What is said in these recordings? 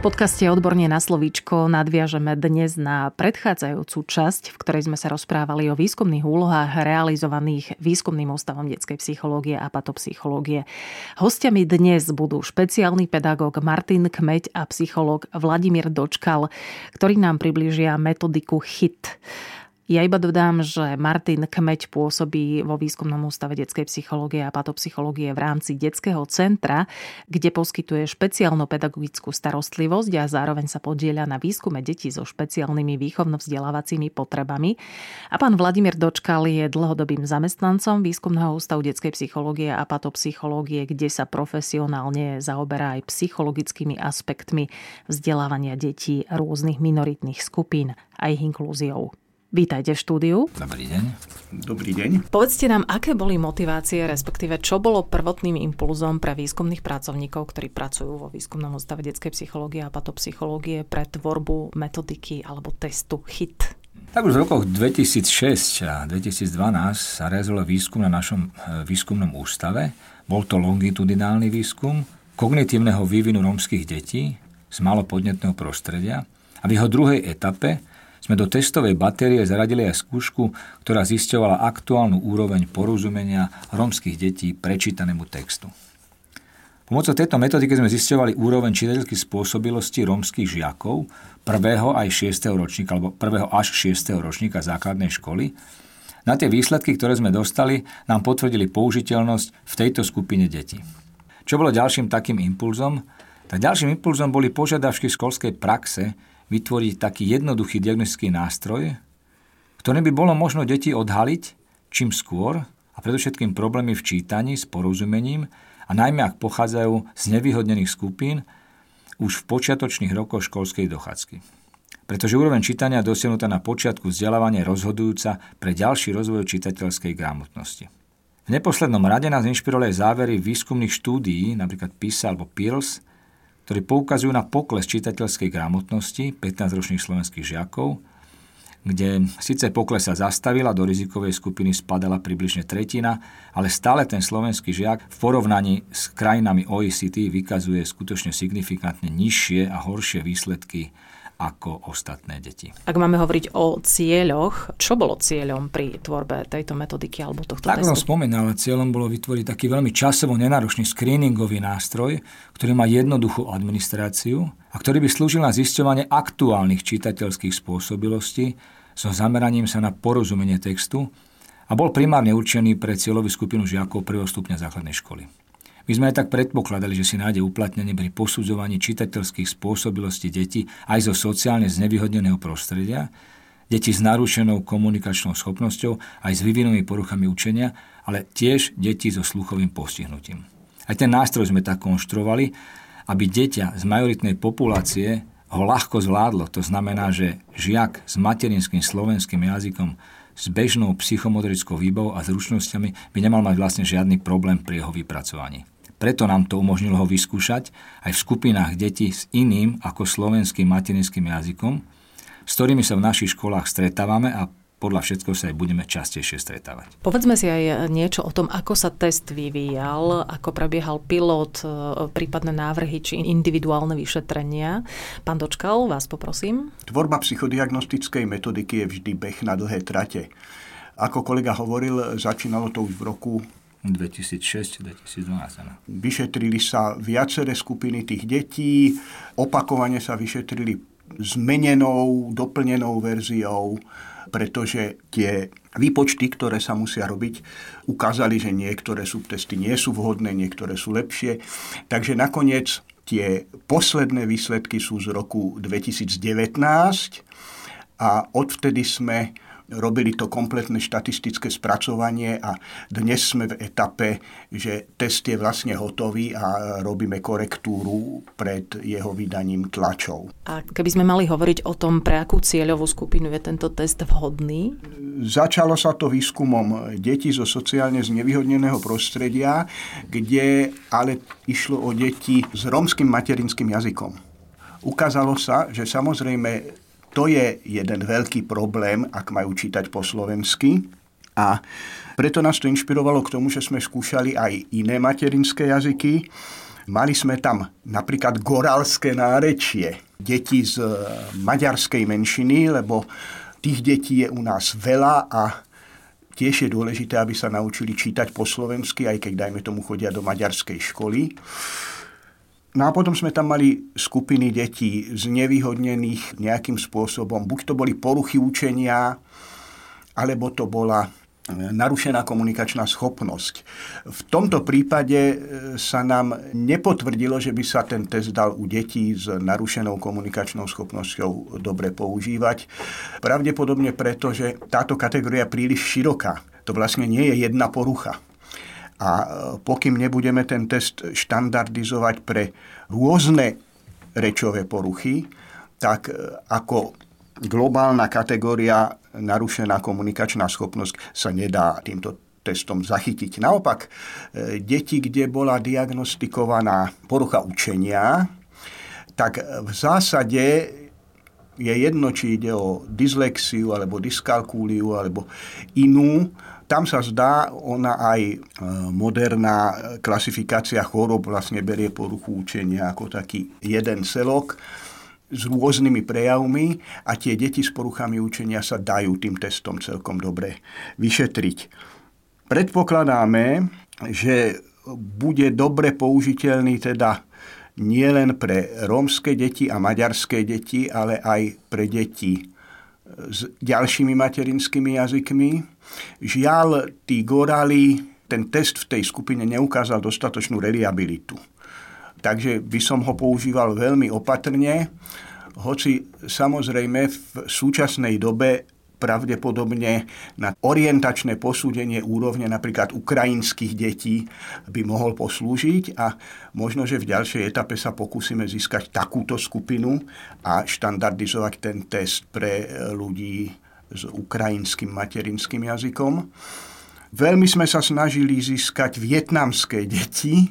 V podcaste Odborne na slovíčko nadviažeme dnes na predchádzajúcu časť, v ktorej sme sa rozprávali o výskumných úlohách realizovaných Výskumným ústavom detskej psychológie a patopsychológie. Hostiami dnes budú špeciálny pedagóg Martin Kmeď a psychológ Vladimír Dočkal, ktorí nám približia metodiku HIT. Ja iba dodám, že Martin Kmeď pôsobí vo Výskumnom ústave detskej psychológie a patopsychológie v rámci detského centra, kde poskytuje špeciálnu pedagogickú starostlivosť a zároveň sa podieľa na výskume detí so špeciálnymi výchovno-vzdelávacími potrebami. A pán Vladimír Dočkal je dlhodobým zamestnancom Výskumného ústavu detskej psychológie a patopsychológie, kde sa profesionálne zaoberá aj psychologickými aspektmi vzdelávania detí rôznych minoritných skupín a ich inklúziou. Vítajte v štúdiu. Dobrý deň. Dobrý deň. Povedzte nám, aké boli motivácie, respektíve čo bolo prvotným impulzom pre výskumných pracovníkov, ktorí pracujú vo výskumnom ústave detskej psychológie a patopsychológie pre tvorbu metodiky alebo testu HIT? Tak už v rokoch 2006 a 2012 sa realizoval výskum na našom e, výskumnom ústave. Bol to longitudinálny výskum kognitívneho vývinu rómskych detí z malopodnetného prostredia a v jeho druhej etape sme do testovej batérie zaradili aj skúšku, ktorá zisťovala aktuálnu úroveň porozumenia rómskych detí prečítanému textu. Pomocou tejto metodiky sme zisťovali úroveň čitateľských spôsobilosti rómskych žiakov prvého aj 6. ročníka, alebo prvého až 6. ročníka základnej školy. Na tie výsledky, ktoré sme dostali, nám potvrdili použiteľnosť v tejto skupine detí. Čo bolo ďalším takým impulzom? Tak ďalším impulzom boli požiadavky školskej praxe, vytvoriť taký jednoduchý diagnostický nástroj, ktorým by bolo možno deti odhaliť čím skôr a predovšetkým problémy v čítaní s porozumením a najmä ak pochádzajú z nevyhodnených skupín už v počiatočných rokoch školskej dochádzky. Pretože úroveň čítania dosiahnutá na počiatku vzdelávania je rozhodujúca pre ďalší rozvoj čitateľskej gramotnosti. V neposlednom rade nás inšpirovali závery výskumných štúdií, napríklad PISA alebo PIRLS, ktorí poukazujú na pokles čitateľskej gramotnosti 15-ročných slovenských žiakov, kde síce pokles sa zastavila, do rizikovej skupiny spadala približne tretina, ale stále ten slovenský žiak v porovnaní s krajinami OECD vykazuje skutočne signifikantne nižšie a horšie výsledky ako ostatné deti. Ak máme hovoriť o cieľoch, čo bolo cieľom pri tvorbe tejto metodiky alebo tohto tak testu? Tak som spomínal, cieľom bolo vytvoriť taký veľmi časovo nenáročný screeningový nástroj, ktorý má jednoduchú administráciu a ktorý by slúžil na zisťovanie aktuálnych čitateľských spôsobilostí so zameraním sa na porozumenie textu a bol primárne určený pre cieľovú skupinu žiakov prvého stupňa základnej školy. My sme aj tak predpokladali, že si nájde uplatnenie pri posudzovaní čitateľských spôsobilostí detí aj zo sociálne znevýhodneného prostredia, deti s narušenou komunikačnou schopnosťou aj s vyvinovými poruchami učenia, ale tiež deti so sluchovým postihnutím. Aj ten nástroj sme tak konštruovali, aby dieťa z majoritnej populácie ho ľahko zvládlo. To znamená, že žiak s materinským slovenským jazykom s bežnou psychomotorickou výbavou a zručnosťami by nemal mať vlastne žiadny problém pri jeho vypracovaní. Preto nám to umožnilo ho vyskúšať aj v skupinách detí s iným ako slovenským materinským jazykom, s ktorými sa v našich školách stretávame a podľa všetko sa aj budeme častejšie stretávať. Povedzme si aj niečo o tom, ako sa test vyvíjal, ako prebiehal pilot, e, prípadné návrhy či individuálne vyšetrenia. Pán Dočkal, vás poprosím. Tvorba psychodiagnostickej metodiky je vždy beh na dlhé trate. Ako kolega hovoril, začínalo to už v roku 2006-2012. Vyšetrili sa viaceré skupiny tých detí, opakovane sa vyšetrili zmenenou, doplnenou verziou, pretože tie výpočty, ktoré sa musia robiť, ukázali, že niektoré subtesty nie sú vhodné, niektoré sú lepšie. Takže nakoniec tie posledné výsledky sú z roku 2019 a odvtedy sme robili to kompletné štatistické spracovanie a dnes sme v etape, že test je vlastne hotový a robíme korektúru pred jeho vydaním tlačov. A keby sme mali hovoriť o tom, pre akú cieľovú skupinu je tento test vhodný? Začalo sa to výskumom detí zo sociálne znevýhodneného prostredia, kde ale išlo o deti s rómskym materinským jazykom. Ukázalo sa, že samozrejme To je jeden veľký problém, ak majú čítať po slovensky. A preto nás to inšpirovalo k tomu, že sme skúšali aj iné materinské jazyky. Mali sme tam napríklad goralské nárečie, deti z maďarskej menšiny, lebo tých detí je u nás veľa a tiež je dôležité, aby sa naučili čítať po slovensky, aj keď, dajme tomu, chodia do maďarskej školy. No a potom sme tam mali skupiny detí znevýhodnených nejakým spôsobom. Buď to boli poruchy učenia, alebo to bola narušená komunikačná schopnosť. V tomto prípade e, sa nám nepotvrdilo, že by sa ten test dal u detí s narušenou komunikačnou schopnosťou dobre používať. Pravdepodobne preto, že táto kategória je príliš široká. To vlastne nie je jedna porucha. A e, pokým nebudeme ten test štandardizovať pre rôzne rečové poruchy, tak e, ako globálna kategória narušená komunikačná schopnosť sa nedá týmto testom zachytiť. Naopak, e, deti, kde bola diagnostikovaná porucha učenia, tak v zásade je jedno, či ide o dyslexiu, alebo dyskalkúliu, alebo inú tam sa zdá, ona aj e, moderná klasifikácia chorob vlastne berie poruchu učenia ako taký jeden celok s rôznymi prejavmi a tie deti s poruchami učenia sa dajú tým testom celkom dobre vyšetriť. Predpokladáme, že bude dobre použiteľný teda nielen pre rómske deti a maďarské deti, ale aj pre deti s ďalšími materinskými jazykmi. Žiaľ, tí gorali, ten test v tej skupine neukázal dostatočnú reliabilitu. Takže by som ho používal veľmi opatrne, hoci samozrejme v súčasnej dobe pravdepodobne na orientačné posúdenie úrovne napríklad ukrajinských detí by mohol poslúžiť a možno, že v ďalšej etape sa pokúsime získať takúto skupinu a štandardizovať ten test pre ľudí s ukrajinským materinským jazykom. Veľmi sme sa snažili získať vietnamské deti,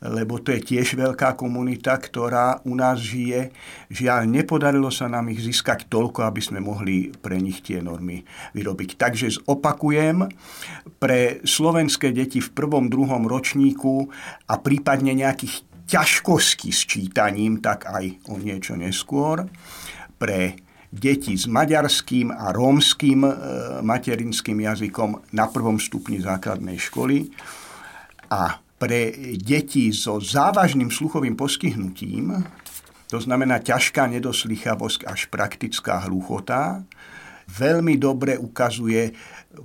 lebo to je tiež veľká komunita, ktorá u nás žije. Žiaľ, nepodarilo sa nám ich získať toľko, aby sme mohli pre nich tie normy vyrobiť. Takže zopakujem, pre slovenské deti v prvom, druhom ročníku a prípadne nejakých ťažkostí s čítaním, tak aj o niečo neskôr. Pre deti s maďarským a rómským e, materinským jazykom na prvom stupni základnej školy. A pre deti so závažným sluchovým postihnutím, to znamená ťažká nedoslychavosť až praktická hluchota, veľmi dobre ukazuje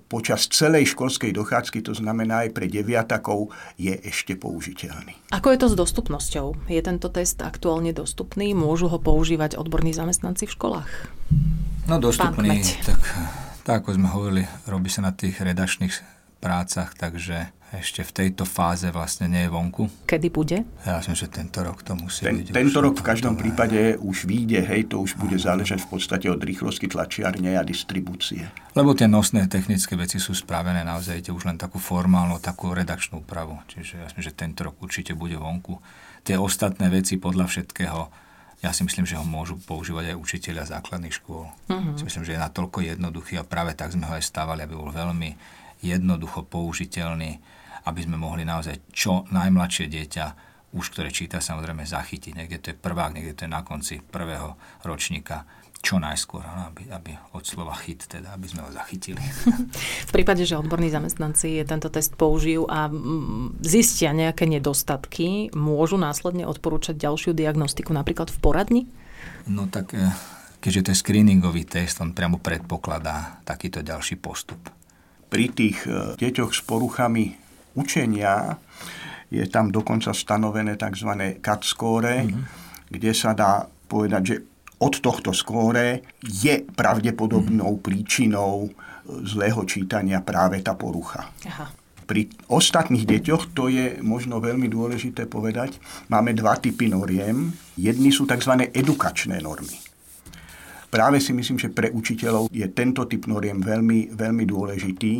počas celej školskej dochádzky, to znamená aj pre deviatakov, je ešte použiteľný. Ako je to s dostupnosťou? Je tento test aktuálne dostupný? Môžu ho používať odborní zamestnanci v školách? No dostupný, tak, tak ako sme hovorili, robí sa na tých redačných prácach, takže ešte v tejto fáze vlastne nie je vonku. Kedy bude? Ja myslím, že tento rok to musí Ten, byť. Tento rok v každom dobré. prípade už vyjde, hej, to už bude záležať v podstate od rýchlosti tlačiarne a distribúcie. Lebo tie nosné technické veci sú spravené naozaj už len takú formálnu, takú redakčnú úpravu. Čiže ja myslím, že tento rok určite bude vonku. Tie ostatné veci podľa všetkého ja si myslím, že ho môžu používať aj učiteľia základných škôl. Uh-huh. Si myslím, že je natoľko jednoduchý a práve tak sme ho aj stávali, aby bol veľmi jednoducho použiteľný aby sme mohli naozaj čo najmladšie dieťa, už ktoré číta samozrejme zachytiť. Niekde to je prvák, niekde to je na konci prvého ročníka čo najskôr, aby, aby od slova chyt, teda, aby sme ho zachytili. V prípade, že odborní zamestnanci tento test použijú a mm, zistia nejaké nedostatky, môžu následne odporúčať ďalšiu diagnostiku napríklad v poradni? No tak, eh, keďže to je screeningový test, on priamo predpokladá takýto ďalší postup. Pri tých eh, deťoch s poruchami učenia je tam dokonca stanovené tzv. cut score, mm-hmm. kde sa dá povedať, že od tohto skóre je pravdepodobnou mm-hmm. príčinou zlého čítania práve tá porucha. Aha. Pri ostatných deťoch, to je možno veľmi dôležité povedať, máme dva typy noriem. Jedni sú tzv. edukačné normy. Práve si myslím, že pre učiteľov je tento typ noriem veľmi, veľmi dôležitý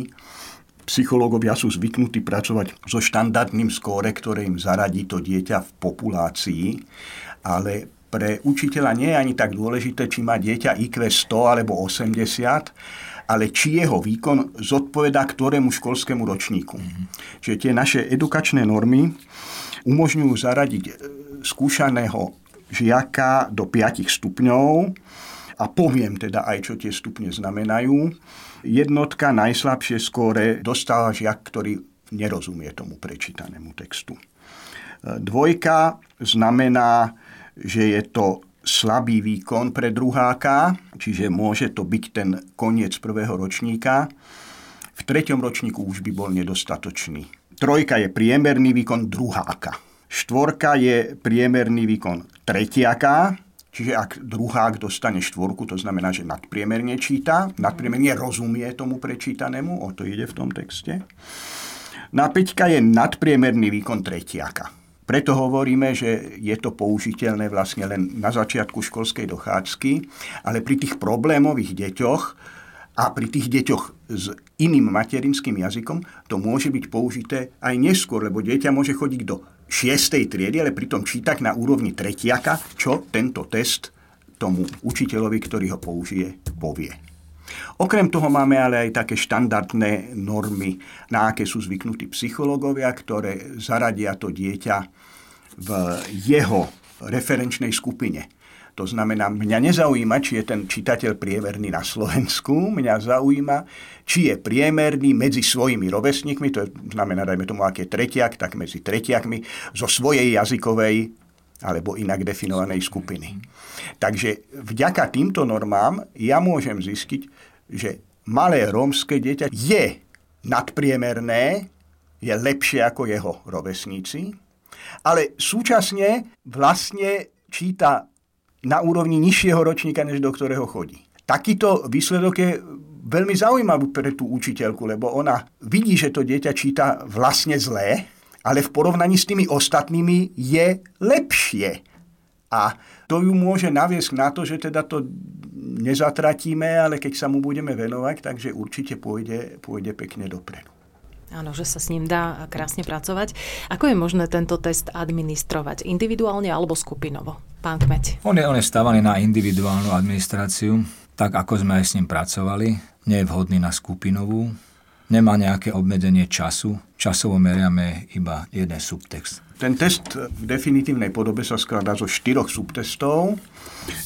Psychológovia sú zvyknutí pracovať so štandardným skóre, ktoré im zaradí to dieťa v populácii, ale pre učiteľa nie je ani tak dôležité, či má dieťa IQ 100 alebo 80, ale či jeho výkon zodpoveda ktorému školskému ročníku. Mm-hmm. Čiže tie naše edukačné normy umožňujú zaradiť e, skúšaného žiaka do 5 stupňov a poviem teda aj, čo tie stupne znamenajú. Jednotka najslabšie skóre dostáva žiak, ktorý nerozumie tomu prečítanému textu. Dvojka znamená, že je to slabý výkon pre druháka, čiže môže to byť ten koniec prvého ročníka. V treťom ročníku už by bol nedostatočný. Trojka je priemerný výkon druháka. Štvorka je priemerný výkon tretiaka, čiže ak druhák dostane štvorku, to znamená, že nadpriemerne číta, nadpriemerne rozumie tomu prečítanému, o to ide v tom texte. Na peťka je nadpriemerný výkon tretiaka. Preto hovoríme, že je to použiteľné vlastne len na začiatku školskej dochádzky, ale pri tých problémových deťoch a pri tých deťoch s iným materinským jazykom to môže byť použité aj neskôr, lebo dieťa môže chodiť do 6. triedy, ale pritom čítať na úrovni tretiaka, čo tento test tomu učiteľovi, ktorý ho použije, povie. Okrem toho máme ale aj také štandardné normy, na aké sú zvyknutí psychológovia, ktoré zaradia to dieťa v jeho referenčnej skupine. To znamená, mňa nezaujíma, či je ten čitateľ priemerný na Slovensku, mňa zaujíma, či je priemerný medzi svojimi rovesníkmi, to znamená, dajme tomu, aké tretiak, tak medzi tretiakmi zo svojej jazykovej alebo inak definovanej skupiny. Takže vďaka týmto normám ja môžem zistiť, že malé rómske dieťa je nadpriemerné, je lepšie ako jeho rovesníci, ale súčasne vlastne číta na úrovni nižšieho ročníka, než do ktorého chodí. Takýto výsledok je veľmi zaujímavý pre tú učiteľku, lebo ona vidí, že to dieťa číta vlastne zlé, ale v porovnaní s tými ostatnými je lepšie. A to ju môže naviesť na to, že teda to nezatratíme, ale keď sa mu budeme venovať, takže určite pôjde, pôjde pekne dopredu. Áno, že sa s ním dá krásne pracovať. Ako je možné tento test administrovať? Individuálne alebo skupinovo? Pán Kmeď. On je, on je stávaný na individuálnu administráciu, tak ako sme aj s ním pracovali. Nie je vhodný na skupinovú. Nemá nejaké obmedzenie času. Časovo meriame iba jeden subtext. Ten test v definitívnej podobe sa skladá zo štyroch subtestov.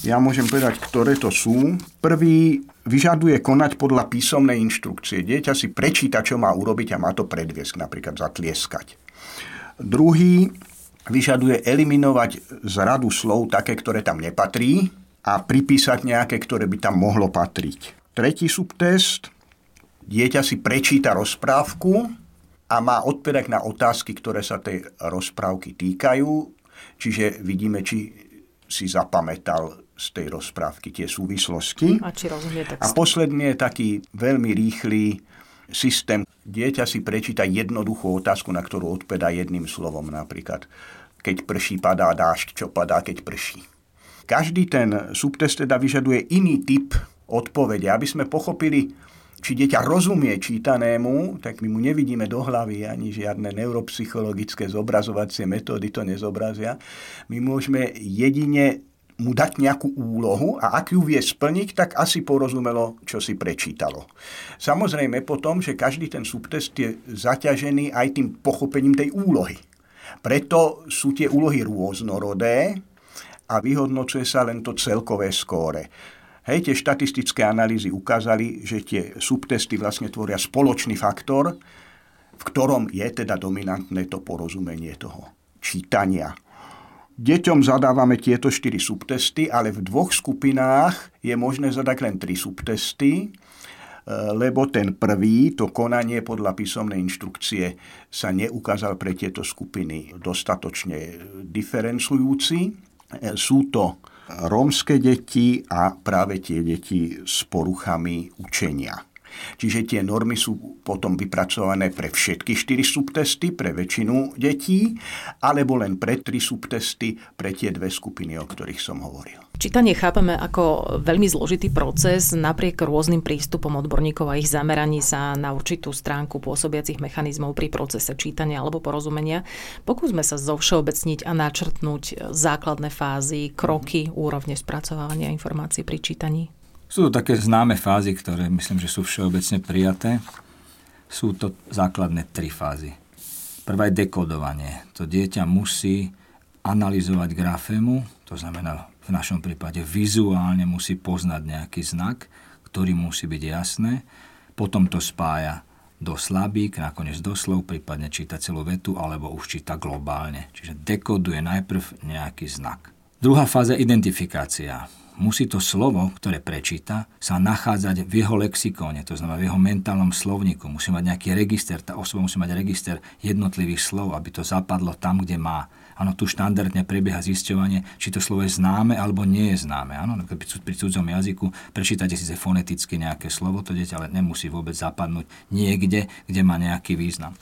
Ja môžem povedať, ktoré to sú. Prvý vyžaduje konať podľa písomnej inštrukcie. Dieťa si prečíta, čo má urobiť a má to predviesť, napríklad zatlieskať. Druhý vyžaduje eliminovať z radu slov také, ktoré tam nepatrí a pripísať nejaké, ktoré by tam mohlo patriť. Tretí subtest. Dieťa si prečíta rozprávku a má odpovedať na otázky, ktoré sa tej rozprávky týkajú. Čiže vidíme, či si zapamätal z tej rozprávky tie súvislosti. A či rozumie text. A posledný je taký veľmi rýchly systém. Dieťa si prečíta jednoduchú otázku, na ktorú odpedá jedným slovom. Napríklad, keď prší, padá dážď, čo padá, keď prší. Každý ten subtest teda vyžaduje iný typ odpovede, aby sme pochopili, či dieťa rozumie čítanému, tak my mu nevidíme do hlavy ani žiadne neuropsychologické zobrazovacie metódy to nezobrazia. My môžeme jedine mu dať nejakú úlohu a ak ju vie splniť, tak asi porozumelo, čo si prečítalo. Samozrejme potom, že každý ten subtest je zaťažený aj tým pochopením tej úlohy. Preto sú tie úlohy rôznorodé a vyhodnocuje sa len to celkové skóre. Hej, tie štatistické analýzy ukázali, že tie subtesty vlastne tvoria spoločný faktor, v ktorom je teda dominantné to porozumenie toho čítania. Deťom zadávame tieto štyri subtesty, ale v dvoch skupinách je možné zadať len tri subtesty, e, lebo ten prvý, to konanie podľa písomnej inštrukcie, sa neukázal pre tieto skupiny dostatočne diferencujúci. E, sú to rómske deti a práve tie deti s poruchami učenia. Čiže tie normy sú potom vypracované pre všetky štyri subtesty, pre väčšinu detí, alebo len pre tri subtesty, pre tie dve skupiny, o ktorých som hovoril. Čítanie chápeme ako veľmi zložitý proces napriek rôznym prístupom odborníkov a ich zameraní sa na určitú stránku pôsobiacich mechanizmov pri procese čítania alebo porozumenia. Pokúsme sa zovšeobecniť a načrtnúť základné fázy, kroky, úrovne spracovávania informácií pri čítaní. Sú to také známe fázy, ktoré myslím, že sú všeobecne prijaté. Sú to základné tri fázy. Prvá je dekodovanie. To dieťa musí analyzovať grafému, to znamená v našom prípade vizuálne musí poznať nejaký znak, ktorý musí byť jasné, potom to spája do slabík, nakoniec do slov, prípadne číta celú vetu, alebo už číta globálne. Čiže dekoduje najprv nejaký znak. Druhá fáza identifikácia musí to slovo, ktoré prečíta, sa nachádzať v jeho lexikóne, to znamená v jeho mentálnom slovníku. Musí mať nejaký register, tá osoba musí mať register jednotlivých slov, aby to zapadlo tam, kde má. Áno, tu štandardne prebieha zisťovanie, či to slovo je známe alebo nie je známe. Áno, pri cudzom jazyku prečítate si foneticky nejaké slovo, to dieťa ale nemusí vôbec zapadnúť niekde, kde má nejaký význam.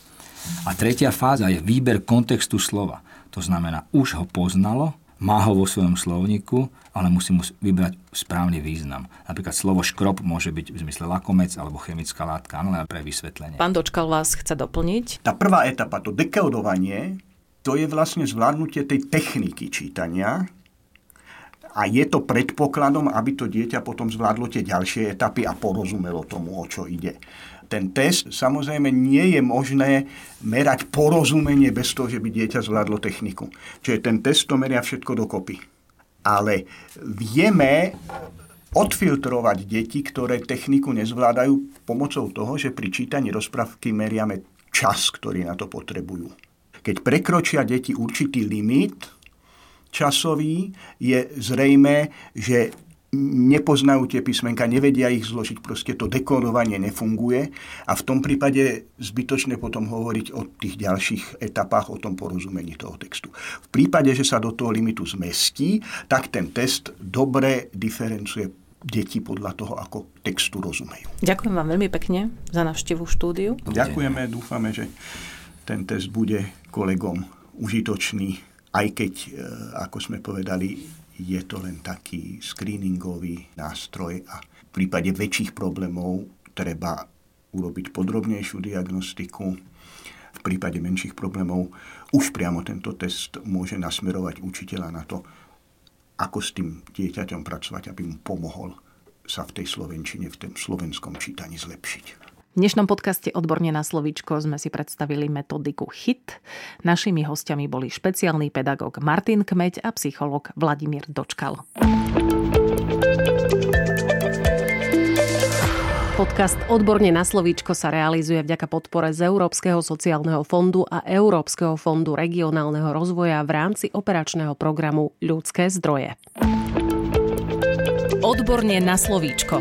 A tretia fáza je výber kontextu slova. To znamená, už ho poznalo, má ho vo svojom slovníku, ale musí mu vybrať správny význam. Napríklad slovo škrob môže byť v zmysle lakomec alebo chemická látka, ale pre vysvetlenie. Pán Dočkal vás chce doplniť? Tá prvá etapa, to dekodovanie, to je vlastne zvládnutie tej techniky čítania a je to predpokladom, aby to dieťa potom zvládlo tie ďalšie etapy a porozumelo tomu, o čo ide ten test samozrejme nie je možné merať porozumenie bez toho, že by dieťa zvládlo techniku. Čiže ten test to meria všetko dokopy. Ale vieme odfiltrovať deti, ktoré techniku nezvládajú pomocou toho, že pri čítaní rozprávky meriame čas, ktorý na to potrebujú. Keď prekročia deti určitý limit časový, je zrejme, že nepoznajú tie písmenka, nevedia ich zložiť, proste to dekodovanie nefunguje a v tom prípade zbytočne potom hovoriť o tých ďalších etapách, o tom porozumení toho textu. V prípade, že sa do toho limitu zmestí, tak ten test dobre diferencuje deti podľa toho, ako textu rozumejú. Ďakujem vám veľmi pekne za návštevu štúdiu. Ďakujeme, dúfame, že ten test bude kolegom užitočný, aj keď, e, ako sme povedali, je to len taký screeningový nástroj a v prípade väčších problémov treba urobiť podrobnejšiu diagnostiku. V prípade menších problémov už priamo tento test môže nasmerovať učiteľa na to, ako s tým dieťaťom pracovať, aby mu pomohol sa v tej slovenčine, v tom slovenskom čítaní zlepšiť. V dnešnom podcaste Odborne na slovíčko sme si predstavili metodiku HIT. Našimi hostiami boli špeciálny pedagóg Martin Kmeď a psychológ Vladimír Dočkal. Podcast Odborne na slovíčko sa realizuje vďaka podpore z Európskeho sociálneho fondu a Európskeho fondu regionálneho rozvoja v rámci operačného programu Ľudské zdroje. Odborne na slovíčko.